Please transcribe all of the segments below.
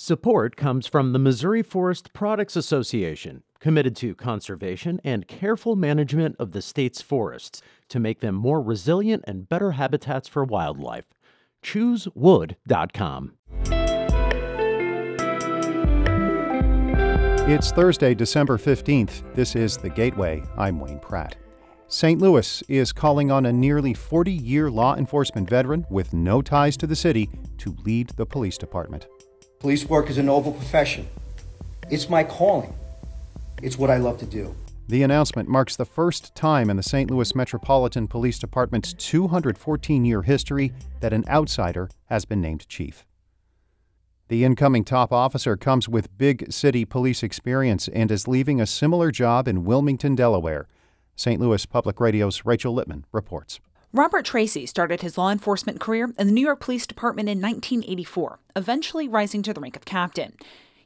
Support comes from the Missouri Forest Products Association, committed to conservation and careful management of the state's forests to make them more resilient and better habitats for wildlife. ChooseWood.com. It's Thursday, December 15th. This is The Gateway. I'm Wayne Pratt. St. Louis is calling on a nearly 40 year law enforcement veteran with no ties to the city to lead the police department. Police work is a noble profession. It's my calling. It's what I love to do. The announcement marks the first time in the St. Louis Metropolitan Police Department's 214 year history that an outsider has been named chief. The incoming top officer comes with big city police experience and is leaving a similar job in Wilmington, Delaware. St. Louis Public Radio's Rachel Lippman reports. Robert Tracy started his law enforcement career in the New York Police Department in 1984, eventually rising to the rank of captain.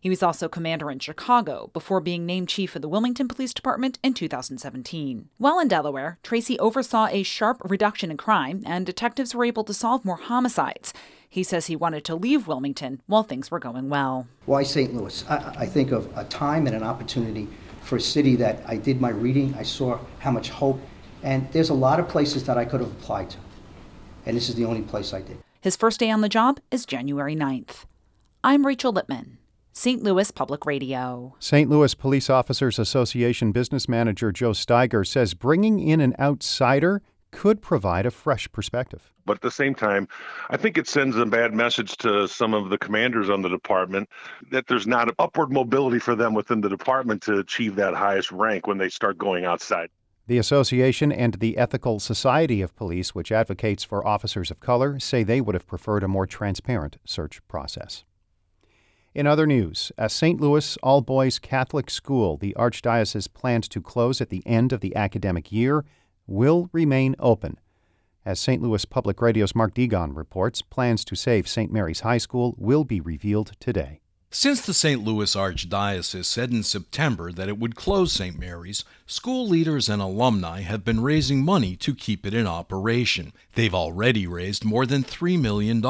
He was also commander in Chicago before being named chief of the Wilmington Police Department in 2017. While in Delaware, Tracy oversaw a sharp reduction in crime, and detectives were able to solve more homicides. He says he wanted to leave Wilmington while things were going well. Why St. Louis? I, I think of a time and an opportunity for a city that I did my reading, I saw how much hope and there's a lot of places that I could have applied to. And this is the only place I did. His first day on the job is January 9th. I'm Rachel Lippman. St. Louis Public Radio. St. Louis Police Officers Association business manager Joe Steiger says bringing in an outsider could provide a fresh perspective. But at the same time, I think it sends a bad message to some of the commanders on the department that there's not upward mobility for them within the department to achieve that highest rank when they start going outside. The association and the Ethical Society of Police, which advocates for officers of color, say they would have preferred a more transparent search process. In other news, a St. Louis all boys Catholic school the Archdiocese planned to close at the end of the academic year will remain open. As St. Louis Public Radio's Mark Degon reports, plans to save St. Mary's High School will be revealed today. Since the St. Louis Archdiocese said in September that it would close St. Mary's, school leaders and alumni have been raising money to keep it in operation. They've already raised more than $3 million,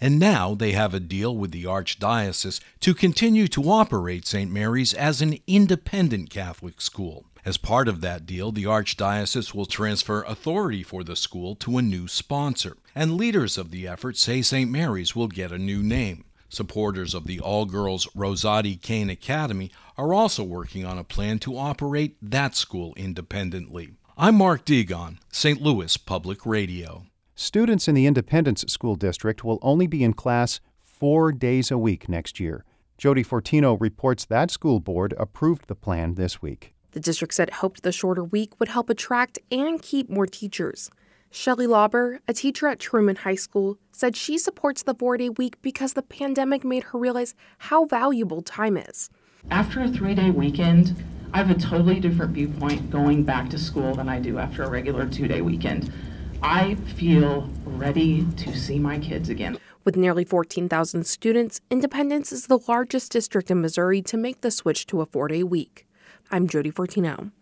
and now they have a deal with the Archdiocese to continue to operate St. Mary's as an independent Catholic school. As part of that deal, the Archdiocese will transfer authority for the school to a new sponsor, and leaders of the effort say St. Mary's will get a new name. Supporters of the all girls Rosati-Kain Academy are also working on a plan to operate that school independently. I'm Mark Degon, St. Louis Public Radio. Students in the Independence School District will only be in class four days a week next year. Jodi Fortino reports that school board approved the plan this week. The district said it hoped the shorter week would help attract and keep more teachers. Shelley Lauber, a teacher at Truman High School, said she supports the four day week because the pandemic made her realize how valuable time is. After a three day weekend, I have a totally different viewpoint going back to school than I do after a regular two day weekend. I feel ready to see my kids again. With nearly 14,000 students, Independence is the largest district in Missouri to make the switch to a four day week. I'm Jodi Fortino.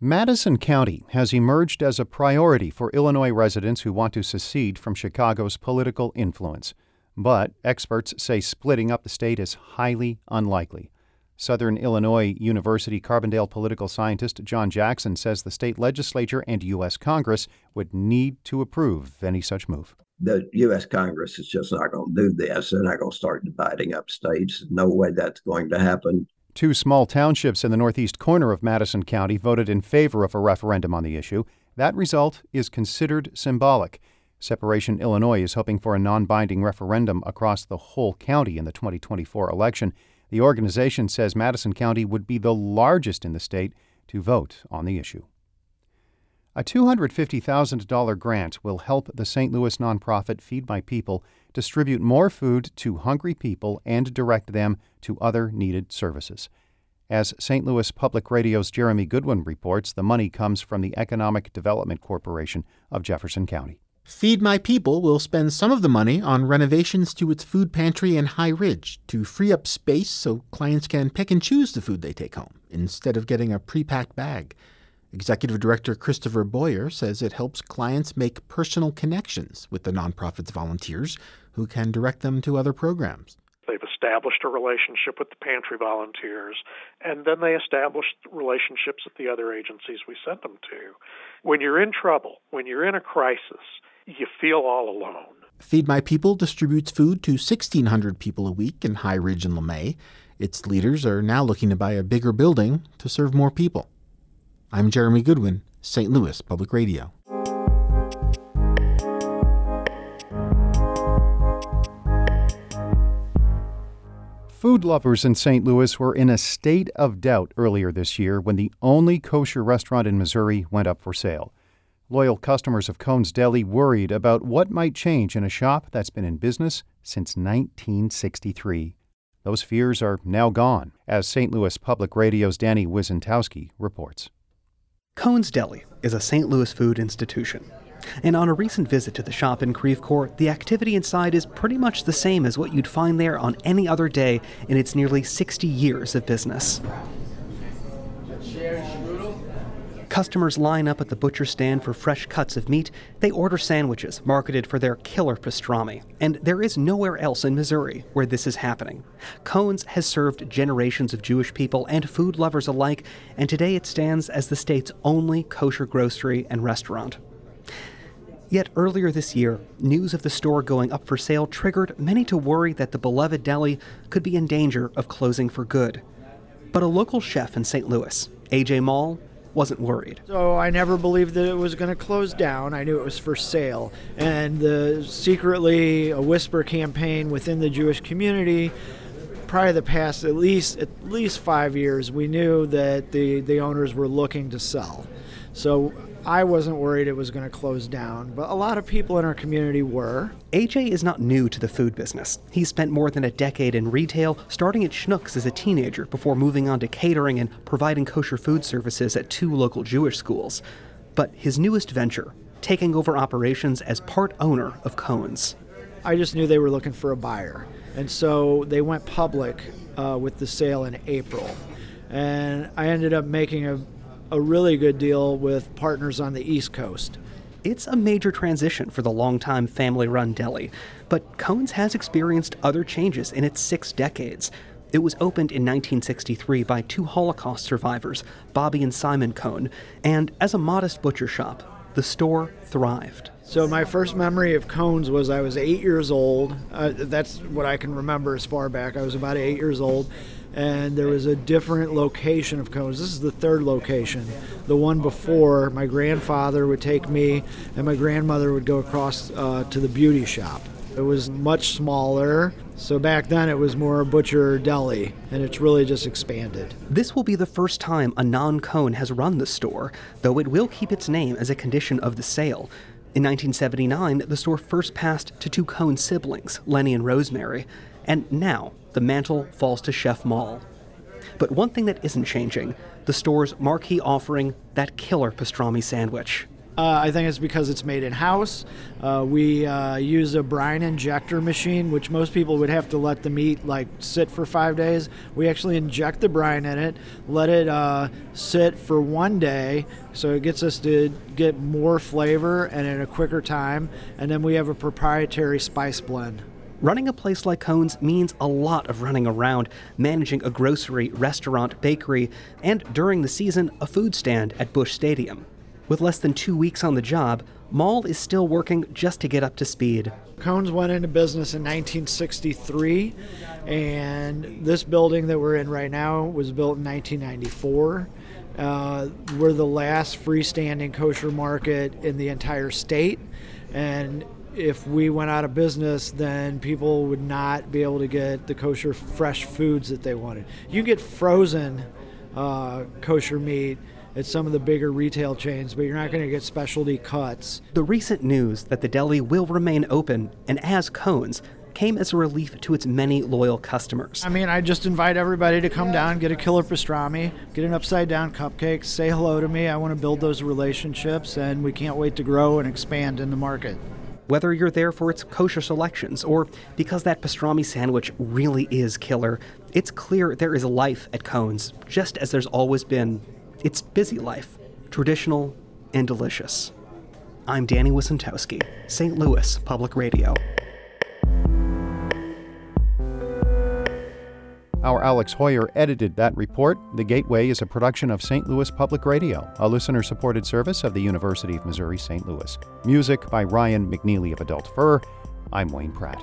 Madison County has emerged as a priority for Illinois residents who want to secede from Chicago's political influence. But experts say splitting up the state is highly unlikely. Southern Illinois University Carbondale political scientist John Jackson says the state legislature and U.S. Congress would need to approve any such move. The U.S. Congress is just not going to do this. They're not going to start dividing up states. No way that's going to happen. Two small townships in the northeast corner of Madison County voted in favor of a referendum on the issue. That result is considered symbolic. Separation Illinois is hoping for a non binding referendum across the whole county in the 2024 election. The organization says Madison County would be the largest in the state to vote on the issue. A $250,000 grant will help the St. Louis nonprofit Feed My People distribute more food to hungry people and direct them to other needed services. As St. Louis Public Radio's Jeremy Goodwin reports, the money comes from the Economic Development Corporation of Jefferson County. Feed My People will spend some of the money on renovations to its food pantry in High Ridge to free up space so clients can pick and choose the food they take home instead of getting a pre-packed bag. Executive Director Christopher Boyer says it helps clients make personal connections with the nonprofit's volunteers who can direct them to other programs. They've established a relationship with the pantry volunteers, and then they established relationships at the other agencies we sent them to. When you're in trouble, when you're in a crisis, you feel all alone. Feed My People distributes food to 1,600 people a week in High Ridge and Lemay. Its leaders are now looking to buy a bigger building to serve more people. I'm Jeremy Goodwin, St. Louis Public Radio. Food lovers in St. Louis were in a state of doubt earlier this year when the only kosher restaurant in Missouri went up for sale. Loyal customers of Kohn's Deli worried about what might change in a shop that's been in business since 1963. Those fears are now gone, as St. Louis Public Radio's Danny Wicentowski reports. Kohn's Deli is a St. Louis food institution. And on a recent visit to the shop in Creve Coeur, the activity inside is pretty much the same as what you'd find there on any other day in its nearly 60 years of business. Customers line up at the butcher stand for fresh cuts of meat. They order sandwiches marketed for their killer pastrami. And there is nowhere else in Missouri where this is happening. Kohn's has served generations of Jewish people and food lovers alike, and today it stands as the state's only kosher grocery and restaurant. Yet earlier this year, news of the store going up for sale triggered many to worry that the beloved deli could be in danger of closing for good. But a local chef in St. Louis, AJ Mall, wasn't worried. So I never believed that it was going to close down. I knew it was for sale. And the secretly a whisper campaign within the Jewish community probably the past at least at least 5 years we knew that the the owners were looking to sell. So I wasn't worried it was going to close down, but a lot of people in our community were. AJ is not new to the food business. He spent more than a decade in retail, starting at Schnucks as a teenager before moving on to catering and providing kosher food services at two local Jewish schools. But his newest venture, taking over operations as part owner of Kohn's. I just knew they were looking for a buyer. And so they went public uh, with the sale in April. And I ended up making a a really good deal with partners on the East Coast. It's a major transition for the longtime family run deli, but Kohn's has experienced other changes in its six decades. It was opened in 1963 by two Holocaust survivors, Bobby and Simon Cone, and as a modest butcher shop, the store thrived. So my first memory of Kohn's was I was eight years old. Uh, that's what I can remember as far back. I was about eight years old, and there was a different location of Kohn's. This is the third location. The one before, my grandfather would take me, and my grandmother would go across uh, to the beauty shop. It was much smaller. So back then it was more butcher deli, and it's really just expanded. This will be the first time a non Kohn has run the store, though it will keep its name as a condition of the sale. In 1979, the store first passed to two Kohn siblings, Lenny and Rosemary, and now the mantle falls to Chef Mall. But one thing that isn't changing the store's marquee offering that killer pastrami sandwich. Uh, I think it's because it's made in house. Uh, we uh, use a brine injector machine, which most people would have to let the meat like sit for five days. We actually inject the brine in it, let it uh, sit for one day, so it gets us to get more flavor and in a quicker time. And then we have a proprietary spice blend. Running a place like Kohn's means a lot of running around, managing a grocery, restaurant, bakery, and during the season, a food stand at Busch Stadium. With less than two weeks on the job, Mall is still working just to get up to speed. Kohn's went into business in 1963, and this building that we're in right now was built in 1994. Uh, we're the last freestanding kosher market in the entire state, and if we went out of business, then people would not be able to get the kosher fresh foods that they wanted. You get frozen uh, kosher meat at some of the bigger retail chains, but you're not going to get specialty cuts. The recent news that the deli will remain open and as Kohn's came as a relief to its many loyal customers. I mean, I just invite everybody to come down, get a killer pastrami, get an upside down cupcake, say hello to me. I want to build those relationships, and we can't wait to grow and expand in the market whether you're there for its kosher selections or because that pastrami sandwich really is killer, it's clear there is life at Kohn's, just as there's always been. It's busy life, traditional and delicious. I'm Danny Wicentowski, St. Louis Public Radio. Our Alex Heuer edited that report. The Gateway is a production of St. Louis Public Radio, a listener supported service of the University of Missouri St. Louis. Music by Ryan McNeely of Adult Fur. I'm Wayne Pratt.